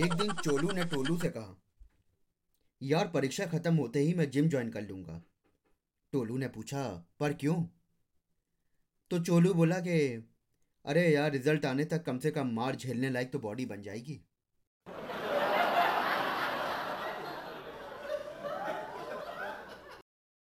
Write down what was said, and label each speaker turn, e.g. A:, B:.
A: एक दिन चोलू ने टोलू से कहा, यार, परीक्षा खत्म होते ही मैं जिम ज्वाइन कर लूँगा। टोलू ने पूछा, पर क्यों? तो चोलू बोला कि, अरे यार रिज़ल्ट आने तक कम से कम मार झेलने लायक तो बॉडी बन जाएगी।